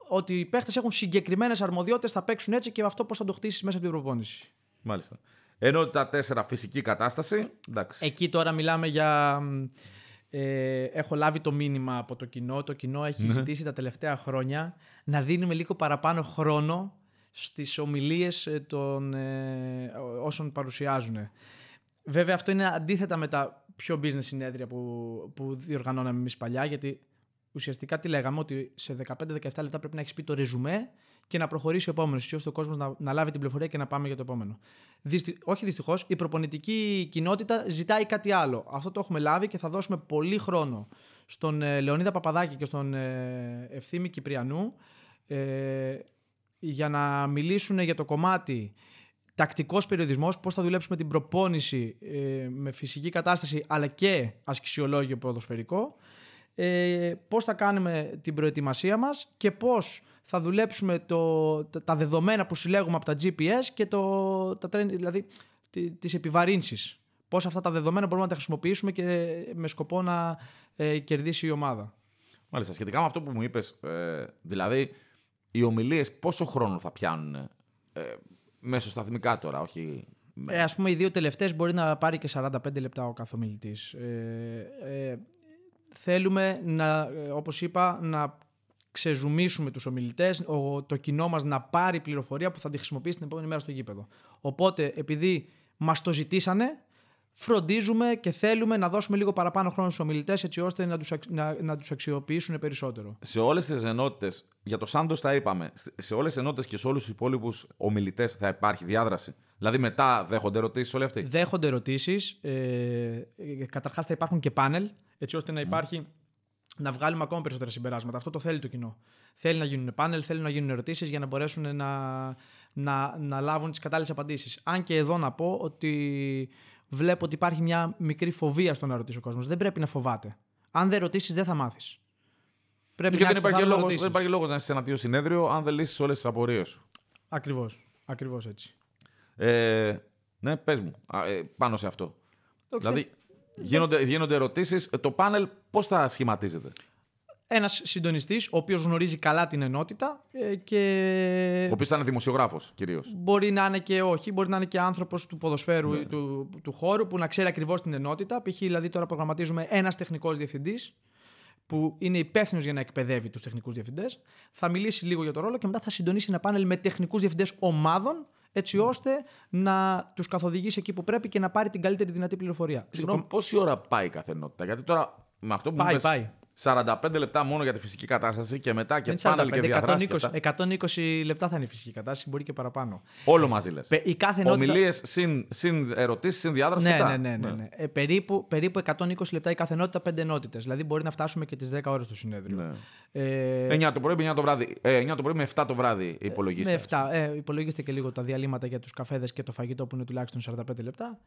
Ότι οι παίχτες έχουν συγκεκριμένες αρμοδιότητες, θα παίξουν έτσι και αυτό πώς θα το χτίσεις μέσα από την προπόνηση. Μάλιστα. Ενότητα 4. Φυσική κατάσταση. Εντάξει. Εκεί τώρα μιλάμε για. μ, Ε, έχω λάβει το μήνυμα από το κοινό. Το κοινό έχει Ναι. ζητήσει τα τελευταία χρόνια να δίνουμε λίγο παραπάνω χρόνο στις ομιλίες ε, των ε, όσων παρουσιάζουν. Βέβαια αυτό είναι αντίθετα με τα πιο business συνέδρια που, που διοργανώναμε εμείς παλιά γιατί ουσιαστικά τι λέγαμε ότι σε 15-17 λεπτά πρέπει να έχεις πει το ρεζουμέ και να προχωρήσει ο επόμενος, ώστε ο κόσμος να, να λάβει την πληροφορία και να πάμε για το επόμενο. Δυστι... Όχι δυστυχώς, η προπονητική κοινότητα ζητάει κάτι άλλο. Αυτό το έχουμε λάβει και θα δώσουμε πολύ χρόνο στον ε, Λεωνίδα Παπαδάκη και στον ε, Ευθύμη Κυπριανού ε, για να μιλήσουν για το κομμάτι τακτικός περιοδισμός, πώς θα δουλέψουμε την προπόνηση ε, με φυσική κατάσταση αλλά και ασκησιολόγιο ποδοσφαιρικό, ε, πώς θα κάνουμε την προετοιμασία μας και πώς θα δουλέψουμε το, τα, τα δεδομένα που συλλέγουμε από τα GPS και το, τα, train- δηλαδή τι- τις επιβαρύνσεις Πώς αυτά τα δεδομένα μπορούμε να τα χρησιμοποιήσουμε και με σκοπό να ε, κερδίσει η ομάδα. Μάλιστα, σχετικά με αυτό που μου είπες, ε, δηλαδή οι ομιλίες πόσο χρόνο θα πιάνουν ε, μέσω σταθμικά τώρα, όχι... Ε, ας πούμε οι δύο τελευταίες μπορεί να πάρει και 45 λεπτά ο κάθε ομιλητής. Ε, ε, θέλουμε, να, ε, όπως είπα, να ξεζουμίσουμε τους ομιλητές, ο, το κοινό μας να πάρει πληροφορία που θα τη χρησιμοποιήσει την επόμενη μέρα στο γήπεδο. Οπότε, επειδή μας το ζητήσανε, φροντίζουμε και θέλουμε να δώσουμε λίγο παραπάνω χρόνο στους ομιλητές έτσι ώστε να τους, να, να τους αξιοποιήσουν περισσότερο. Σε όλες τις ενότητες, για το Σάντος τα είπαμε, σε όλες τις ενότητες και σε όλους τους υπόλοιπους ομιλητές θα υπάρχει διάδραση. Δηλαδή μετά δέχονται ερωτήσεις όλοι αυτοί; Δέχονται ερωτήσεις. Ε, καταρχάς θα υπάρχουν και πάνελ έτσι ώστε να υπάρχει να βγάλουμε ακόμα περισσότερα συμπεράσματα. Αυτό το θέλει το κοινό. Θέλει να γίνουν πάνελ, θέλει να γίνουν ερωτήσεις για να μπορέσουν να, να, να λάβουν τις κατάλληλες απαντήσεις. Αν και εδώ να πω ότι βλέπω ότι υπάρχει μια μικρή φοβία στο να ρωτήσει ο κόσμος. Δεν πρέπει να φοβάται. Αν δεν ρωτήσεις, δεν θα μάθεις. Πρέπει και να δεν υπάρχει, λόγος, δεν υπάρχει λόγος να είσαι σε ένα τέτοιο συνέδριο αν δεν λύσεις όλες τις απορίες σου. Ακριβώς. Ακριβώς έτσι. Ε, ναι, πες μου ε, πάνω σε αυτό. Δηλαδή, γίνονται, γίνονται ερωτήσεις. Το πάνελ πώς θα σχηματίζεται; Ένας συντονιστής, ο οποίος γνωρίζει καλά την ενότητα ε, και. Ο οποίος θα είναι δημοσιογράφος κυρίως. Μπορεί να είναι και όχι, μπορεί να είναι και άνθρωπος του ποδοσφαίρου ή του, του χώρου που να ξέρει ακριβώς την ενότητα. Π.χ. δηλαδή τώρα προγραμματίζουμε ένας τεχνικός διευθυντής που είναι υπεύθυνος για να εκπαιδεύει τους τεχνικούς διευθυντές. Θα μιλήσει λίγο για το ρόλο και μετά θα συντονίσει ένα πάνελ με τεχνικούς διευθυντές ομάδων έτσι ώστε να τους καθοδηγήσει εκεί που πρέπει και να πάρει την καλύτερη δυνατή πληροφορία. Συγγνώμη, πόση ώρα πάει η ενότητα, Γιατί τώρα με αυτό που πάει, μου πάει. 45 λεπτά μόνο για τη φυσική κατάσταση και μετά και πάνελ και διαδράσει. 120, 120 λεπτά θα είναι η φυσική κατάσταση, μπορεί και παραπάνω. Όλο μαζί λες. Η κάθε ενότητα... Ομιλίες συν, συν ερωτήσεις, συν διάδραση. Ναι, ναι, ναι, ναι, ναι. Ε, περίπου, περίπου 120 λεπτά η κάθε ενότητα, 5 ενότητες. Δηλαδή μπορεί να φτάσουμε και τις 10 ώρες στο συνέδριο. Ναι. Ε... 9 το πρωί με 9 το βράδυ. Ε, 9 το πρωί με 7 το βράδυ υπολογίστε. Με 7. Ε, υπολογίστε και λίγο τα διαλύματα για τους καφέδες και το φαγητό που είναι τουλάχιστον 45 λεπτά.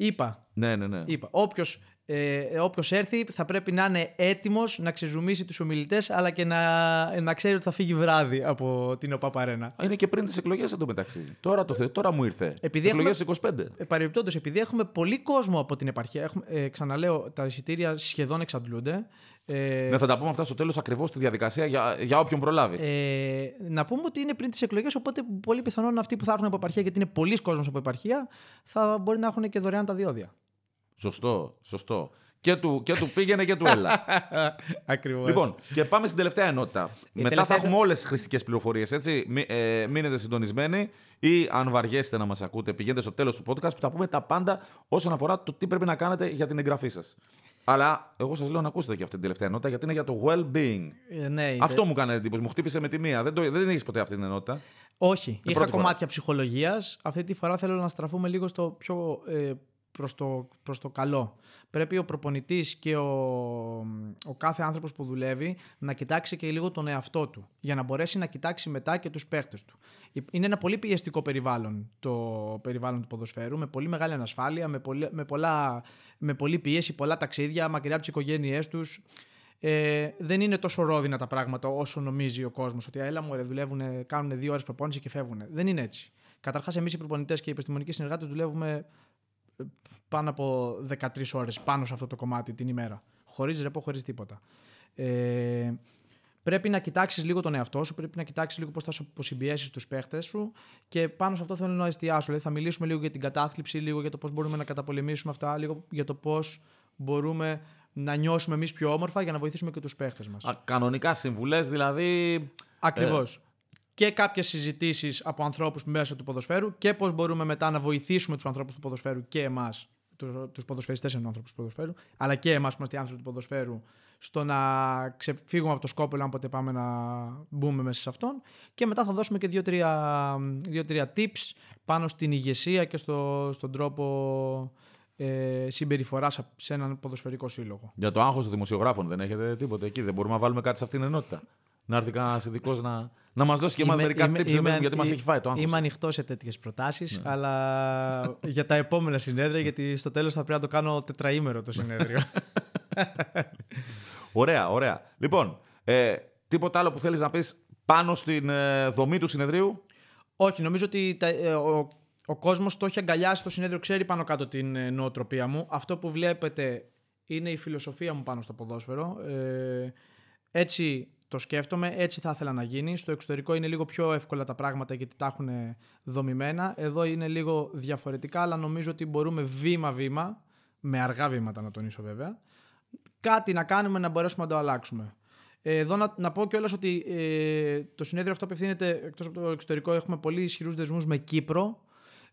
Είπα. Ναι, ναι, ναι. Είπα. Όποιος, ε, όποιος έρθει θα πρέπει να είναι έτοιμος να ξεζουμίσει τους ομιλητές αλλά και να, να ξέρει ότι θα φύγει βράδυ από την ΟΠΑ Παρένα. Είναι και πριν τις εκλογές εντωμεταξύ. Τώρα, το, τώρα μου ήρθε. Επειδή εκλογές 25. Ε, παρεμπιπτόντως, επειδή έχουμε πολύ κόσμο από την επαρχία, έχουμε, ε, ξαναλέω, τα εισιτήρια σχεδόν εξαντλούνται. Ε, ναι, θα τα πούμε αυτά στο τέλος ακριβώς τη διαδικασία για, για όποιον προλάβει. Ε, να πούμε ότι είναι πριν τις εκλογές, οπότε πολύ πιθανόν αυτοί που θα έρθουν από επαρχία, γιατί είναι πολλοί κόσμος από επαρχία, θα μπορεί να έχουν και δωρεάν τα διόδια. Σωστό, σωστό. Και του, και του πήγαινε και του έλα. Ακριβώς. Λοιπόν, και πάμε στην τελευταία ενότητα. Η Μετά τελευταία... θα έχουμε όλες τις χρηστικές πληροφορίες. Ε, μείνετε συντονισμένοι ή αν βαριέστε να μας ακούτε, πηγαίνετε στο τέλος του podcast που θα πούμε τα πάντα όσον αφορά το τι πρέπει να κάνετε για την εγγραφή σας. Αλλά εγώ σας λέω να ακούσετε και αυτή την τελευταία ενότητα γιατί είναι για το well-being. Ε, ναι, Αυτό μου κάνει εντύπωση. Μου χτύπησε με τη μία. Δεν, το, δεν έχει ποτέ αυτή την ενότητα. Όχι. Είναι Είχα κομμάτια ψυχολογίας. Αυτή τη φορά θέλω να στραφούμε λίγο στο πιο ε, προς το, προς το καλό. Πρέπει ο προπονητής και ο, ο κάθε άνθρωπος που δουλεύει να κοιτάξει και λίγο τον εαυτό του για να μπορέσει να κοιτάξει μετά και τους παίχτες του. Είναι ένα πολύ πιεστικό περιβάλλον το περιβάλλον του ποδοσφαίρου με πολύ μεγάλη ανασφάλεια, με, πολύ, με, πολλά, με πολύ πίεση, πολλά ταξίδια μακριά από τις οικογένειές τους. Ε, δεν είναι τόσο ρόδινα τα πράγματα όσο νομίζει ο κόσμος. Ότι έλα μου, δουλεύουν, κάνουν δύο ώρες προπόνηση και φεύγουν. Δεν είναι έτσι. Καταρχάς, εμείς οι προπονητές και οι επιστημονικοί συνεργάτες δουλεύουμε πάνω από 13 ώρες πάνω σε αυτό το κομμάτι την ημέρα. Χωρίς ρεπό, χωρίς τίποτα. Ε, πρέπει να κοιτάξεις λίγο τον εαυτό σου, πρέπει να κοιτάξεις λίγο πώς θα σου αποσυμπιέσεις τους παίχτες σου και πάνω σε αυτό θέλω να εστιάσω. Δηλαδή θα μιλήσουμε λίγο για την κατάθλιψη, λίγο για το πώς μπορούμε να καταπολεμήσουμε αυτά, λίγο για το πώς μπορούμε να νιώσουμε εμείς πιο όμορφα για να βοηθήσουμε και τους παίχτες μας. Κανονικά συμβουλές δηλαδή. Ακριβώς. Ε, και κάποιες συζητήσεις από ανθρώπους μέσα του ποδοσφαίρου και πώς μπορούμε μετά να βοηθήσουμε τους ανθρώπους του ποδοσφαίρου και εμάς, τους ποδοσφαιριστές ενώ ανθρώπους του ποδοσφαίρου, αλλά και εμάς που είμαστε οι άνθρωποι του ποδοσφαίρου, στο να ξεφύγουμε από το σκόπελο, αν ποτέ πάμε να μπούμε μέσα σε αυτόν. Και μετά θα δώσουμε και δύο-τρία tips πάνω στην ηγεσία και στο, στον τρόπο ε, συμπεριφοράς σε έναν ποδοσφαιρικό σύλλογο. Για το άγχος των δημοσιογράφων δεν έχετε τίποτα εκεί. Δεν μπορούμε να βάλουμε κάτι σε αυτήν την ενότητα να έρθει κανένας ειδικός να, να μας δώσει και εμάς μερικά είμαι, tips είμαι, γιατί μας έχει φάει το άγχος. Είμαι ανοιχτός σε τέτοιες προτάσεις, ναι. αλλά για τα επόμενα συνέδρια, γιατί στο τέλος θα πρέπει να το κάνω τετραήμερο το συνέδριο. ωραία, ωραία. Λοιπόν, ε, τίποτα άλλο που θέλεις να πεις πάνω στην ε, δομή του συνεδρίου; Όχι, νομίζω ότι τα, ε, ο, ο κόσμος το έχει αγκαλιάσει το συνέδριο, ξέρει πάνω κάτω την ε, νοοτροπία μου. Αυτό που βλέπετε είναι η φιλοσοφία μου πάνω στο ποδόσφαιρο. Ε, έτσι το σκέφτομαι, έτσι θα ήθελα να γίνει. Στο εξωτερικό είναι λίγο πιο εύκολα τα πράγματα γιατί τα έχουν δομημένα. Εδώ είναι λίγο διαφορετικά, αλλά νομίζω ότι μπορούμε βήμα-βήμα, με αργά βήματα να τονίσω βέβαια, κάτι να κάνουμε να μπορέσουμε να το αλλάξουμε. Εδώ να, να πω κιόλας ότι ε, το συνέδριο αυτό απευθύνεται εκτός από το εξωτερικό. Έχουμε πολύ ισχυρούς δεσμούς με Κύπρο.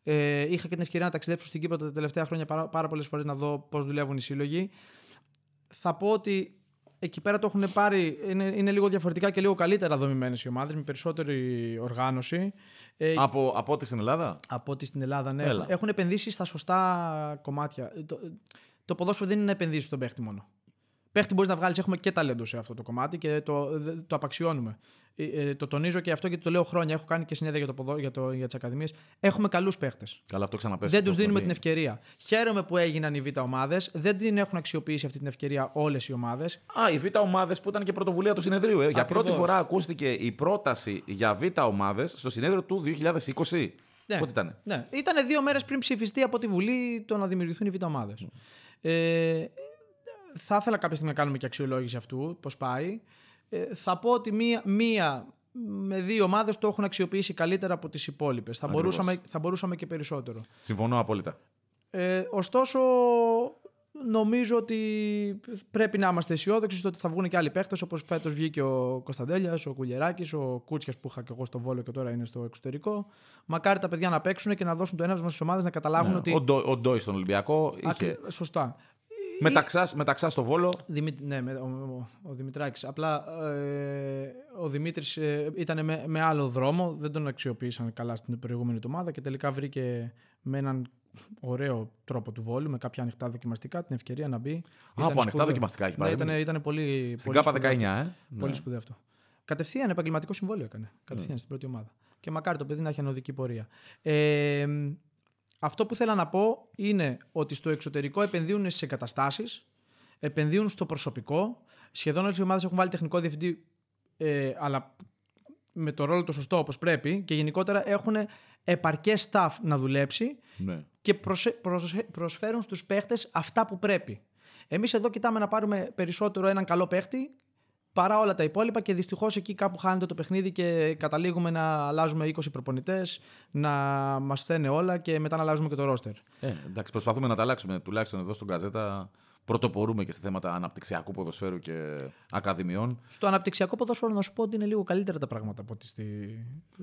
Ε, είχα και την ευκαιρία να ταξιδέψω στην Κύπρο τα τελευταία χρόνια πάρα, πάρα πολλές φορές να δω πώς δουλεύουν οι σύλλογοι. Θα πω ότι εκεί πέρα το έχουν πάρει. Είναι, είναι λίγο διαφορετικά και λίγο καλύτερα δομημένες οι ομάδες με περισσότερη οργάνωση. Ε, από, από ό,τι στην Ελλάδα; Από ό,τι στην Ελλάδα, ναι. Έλα. Έχουν επενδύσει στα σωστά κομμάτια. Το, το ποδόσφαιρο δεν είναι να επενδύσει στον παίχτη μόνο. Παίχτη μπορείς να βγάλεις, έχουμε και ταλέντο σε αυτό το κομμάτι και το, το απαξιώνουμε. Ε, ε, το τονίζω και αυτό γιατί το λέω χρόνια. Έχω κάνει και συνέδρια για, το ποδό, για, το, για τις ακαδημίες. Έχουμε καλούς παίχτες. Καλά, αυτό Δεν τους δίνουμε την ευκαιρία. Χαίρομαι που έγιναν οι β' ομάδες. Δεν την έχουν αξιοποιήσει αυτή την ευκαιρία όλες οι ομάδες. Α, οι β' ομάδες που ήταν και πρωτοβουλία του συνεδρίου. Ε. Για πρώτη φορά ακούστηκε η πρόταση για β' ομάδες στο συνέδριο του 2020. Ναι, Πότε ήταν. Ναι. Ήταν δύο μέρες πριν ψηφιστεί από τη Βουλή το να δημιουργηθούν οι β' ομάδες. Mm. Ε, θα ήθελα κάποια στιγμή να κάνουμε και αξιολόγηση αυτού, πώς πάει. Ε, θα πω ότι μία, μία με δύο ομάδες το έχουν αξιοποιήσει καλύτερα από τις υπόλοιπες. Θα μπορούσαμε, θα μπορούσαμε και περισσότερο. Συμφωνώ απόλυτα. Ε, ωστόσο, νομίζω ότι πρέπει να είμαστε αισιόδοξοι στο ότι θα βγουν και άλλοι παίχτες. Όπως φέτος βγήκε ο Κωνσταντέλιας, ο Κουλιεράκη, ο Κούτσια που είχα και εγώ στο Βόλο και τώρα είναι στο εξωτερικό. Μακάρι τα παιδιά να παίξουν και να δώσουν το έναυσμα στις ομάδες να καταλάβουν ναι, ότι. Ο, Ντό, ο Ντόι στον Ολυμπιακό. Είχε... Σωστά. Μεταξά, μεταξά στο Βόλο. Δημη... Ναι, ο, ο, ο Δημητράκης. Απλά ε, ο Δημήτρης ε, ήταν με, με, άλλο δρόμο, δεν τον αξιοποίησαν καλά στην προηγούμενη εβδομάδα και τελικά βρήκε με έναν ωραίο τρόπο του Βόλου, με κάποια ανοιχτά δοκιμαστικά, την ευκαιρία να μπει. Α, από ανοιχτά δοκιμαστικά έχει πάρει. Ναι, ήταν, ήταν πολύ. Στην ΚΑΠΑ 19, ε; Πολύ ναι. σπουδαίο αυτό. Κατευθείαν επαγγελματικό συμβόλαιο έκανε. Κατευθείαν ναι. στην πρώτη ομάδα. Και μακάρι το παιδί να έχει ανωδική πορεία. Ε, αυτό που θέλω να πω είναι ότι στο εξωτερικό επενδύουν στι εγκαταστάσει, επενδύουν στο προσωπικό. Σχεδόν όλες οι ομάδες έχουν βάλει τεχνικό διευθυντή, ε, αλλά με το ρόλο το σωστό όπως πρέπει και γενικότερα έχουν επαρκές staff να δουλέψει ναι. και προσε, προσφέρουν στους παίχτες αυτά που πρέπει. Εμείς εδώ κοιτάμε να πάρουμε περισσότερο έναν καλό παίχτη παρά όλα τα υπόλοιπα και δυστυχώς εκεί κάπου χάνεται το παιχνίδι και καταλήγουμε να αλλάζουμε 20 προπονητές, να μας φταίνε όλα και μετά να αλλάζουμε και το ρόστερ. Ε, εντάξει, προσπαθούμε να τα αλλάξουμε. Τουλάχιστον εδώ στον Καζέτα πρωτοπορούμε και σε θέματα αναπτυξιακού ποδοσφαίρου και ακαδημιών. Στο αναπτυξιακό ποδοσφαίρο να σου πω ότι είναι λίγο καλύτερα τα πράγματα από ό,τι στη...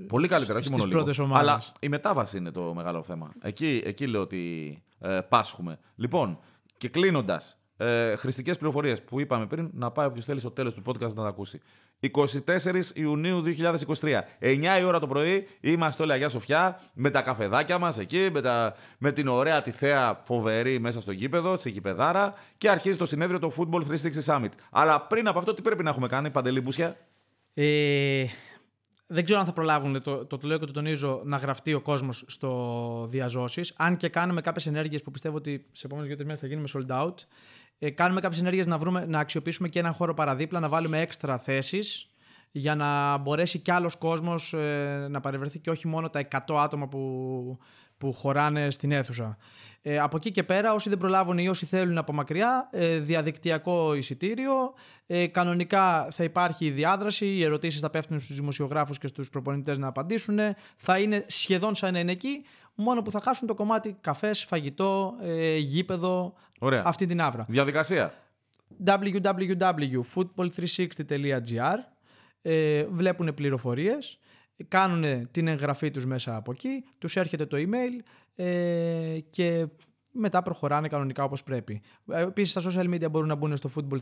Πολύ καλύτερα, όχι μόνο λίγο. Αλλά η μετάβαση είναι το μεγάλο θέμα. Εκεί, εκεί λέω ότι ε, πάσχουμε. Λοιπόν, και κλείνοντας, ε, χρηστικές πληροφορίες που είπαμε πριν, να πάει όποιος θέλει στο τέλος του podcast να τα ακούσει. 24 Ιουνίου 2023. 9 η ώρα το πρωί είμαστε όλοι Αγία Σοφιά με τα καφεδάκια μας εκεί, με, τα, με την ωραία τη θέα φοβερή μέσα στο γήπεδο, τη γηπεδάρα και αρχίζει το συνέδριο το Football 360 Summit. Αλλά πριν από αυτό, τι πρέπει να έχουμε κάνει, Παντελή Μπούσια; Ε, δεν ξέρω αν θα προλάβουν, το, το, το λέω και το τονίζω, να γραφτεί ο κόσμος στο διαζώσεις. Αν και κάνουμε κάποιες ενέργειες που πιστεύω ότι σε επόμενες δύο-τρεις μέρες θα γίνουμε sold out ε, κάνουμε κάποιες ενέργειες να, να αξιοποιήσουμε και έναν χώρο παραδίπλα, να βάλουμε έξτρα θέσεις για να μπορέσει κι άλλος κόσμος ε, να παρευρεθεί και όχι μόνο τα 100 άτομα που, που χωράνε στην αίθουσα. Ε, από εκεί και πέρα, όσοι δεν προλάβουν ή όσοι θέλουν από μακριά, ε, διαδικτυακό εισιτήριο. Ε, κανονικά θα υπάρχει η διάδραση, οι ερωτήσεις θα πέφτουν στους δημοσιογράφους και στους προπονητές να απαντήσουν. Θα είναι σχεδόν σαν να είναι εκεί, μόνο που θα χάσουν το κομμάτι καφές, φαγητό, ε, γήπεδο, Ωραία. αυτή την άβρα. Διαδικασία. www.football360.gr ε, Βλέπουν πληροφορίες, κάνουν την εγγραφή τους μέσα από εκεί, τους έρχεται το email ε, και μετά προχωράνε κανονικά όπως πρέπει. Ε, επίσης στα social media μπορούν να μπουν στο Football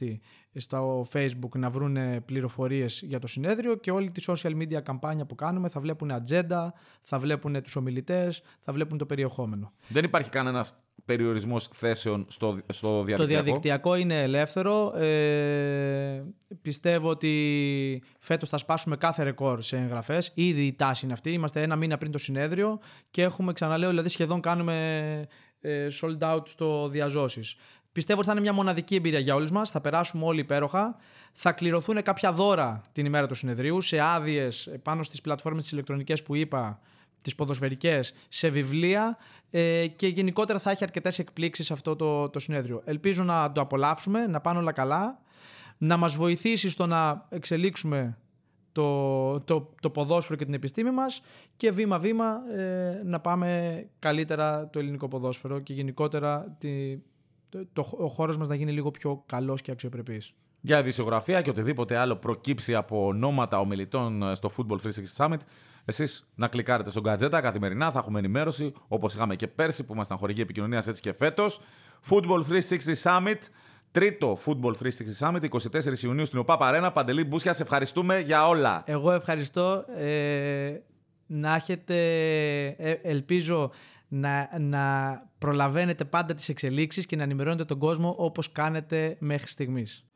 360, στο Facebook να βρουν πληροφορίες για το συνέδριο και όλη τη social media καμπάνια που κάνουμε θα βλέπουν ατζέντα, θα βλέπουν τους ομιλητές, θα βλέπουν το περιεχόμενο. Δεν υπάρχει κανένας περιορισμός θέσεων στο, στο διαδικτυακό. Το διαδικτυακό είναι ελεύθερο. Ε, πιστεύω ότι φέτος θα σπάσουμε κάθε ρεκόρ σε εγγραφές. Ήδη η τάση είναι αυτή. Είμαστε ένα μήνα πριν το συνέδριο και έχουμε, ξαναλέω, δηλαδή σχεδόν κάνουμε ε, sold out στο διαζώσεις. Πιστεύω ότι θα είναι μια μοναδική εμπειρία για όλους μας. Θα περάσουμε όλοι υπέροχα. Θα κληρωθούν κάποια δώρα την ημέρα του συνεδρίου σε άδειες πάνω στις πλατφόρμες τη ηλεκτρονικές που είπα τις ποδοσφαιρικές σε βιβλία ε, και γενικότερα θα έχει αρκετές εκπλήξεις αυτό το, το συνέδριο. Ελπίζω να το απολαύσουμε, να πάνε όλα καλά, να μας βοηθήσει στο να εξελίξουμε το, το, το ποδόσφαιρο και την επιστήμη μας και βήμα-βήμα ε, να πάμε καλύτερα το ελληνικό ποδόσφαιρο και γενικότερα τη, το, το, ο χώρος μας να γίνει λίγο πιο καλός και αξιοπρεπής. Για ειδησιογραφία και οτιδήποτε άλλο προκύψει από ονόματα ομιλητών ε, στο Football 360 Summit, εσείς να κλικάρετε στον Γκατζέτα καθημερινά. Θα έχουμε ενημέρωση όπως είχαμε και πέρσι που ήμασταν χορηγή επικοινωνίας έτσι και φέτος. Football 360 Summit. Τρίτο Football 360 Summit, 24 Ιουνίου στην ΟΠΑ Παρένα. Παντελή Μπούσια, σε ευχαριστούμε για όλα. Εγώ ευχαριστώ. Ε, να έχετε, ε, ελπίζω να, να προλαβαίνετε πάντα τις εξελίξεις και να ενημερώνετε τον κόσμο όπως κάνετε μέχρι στιγμής.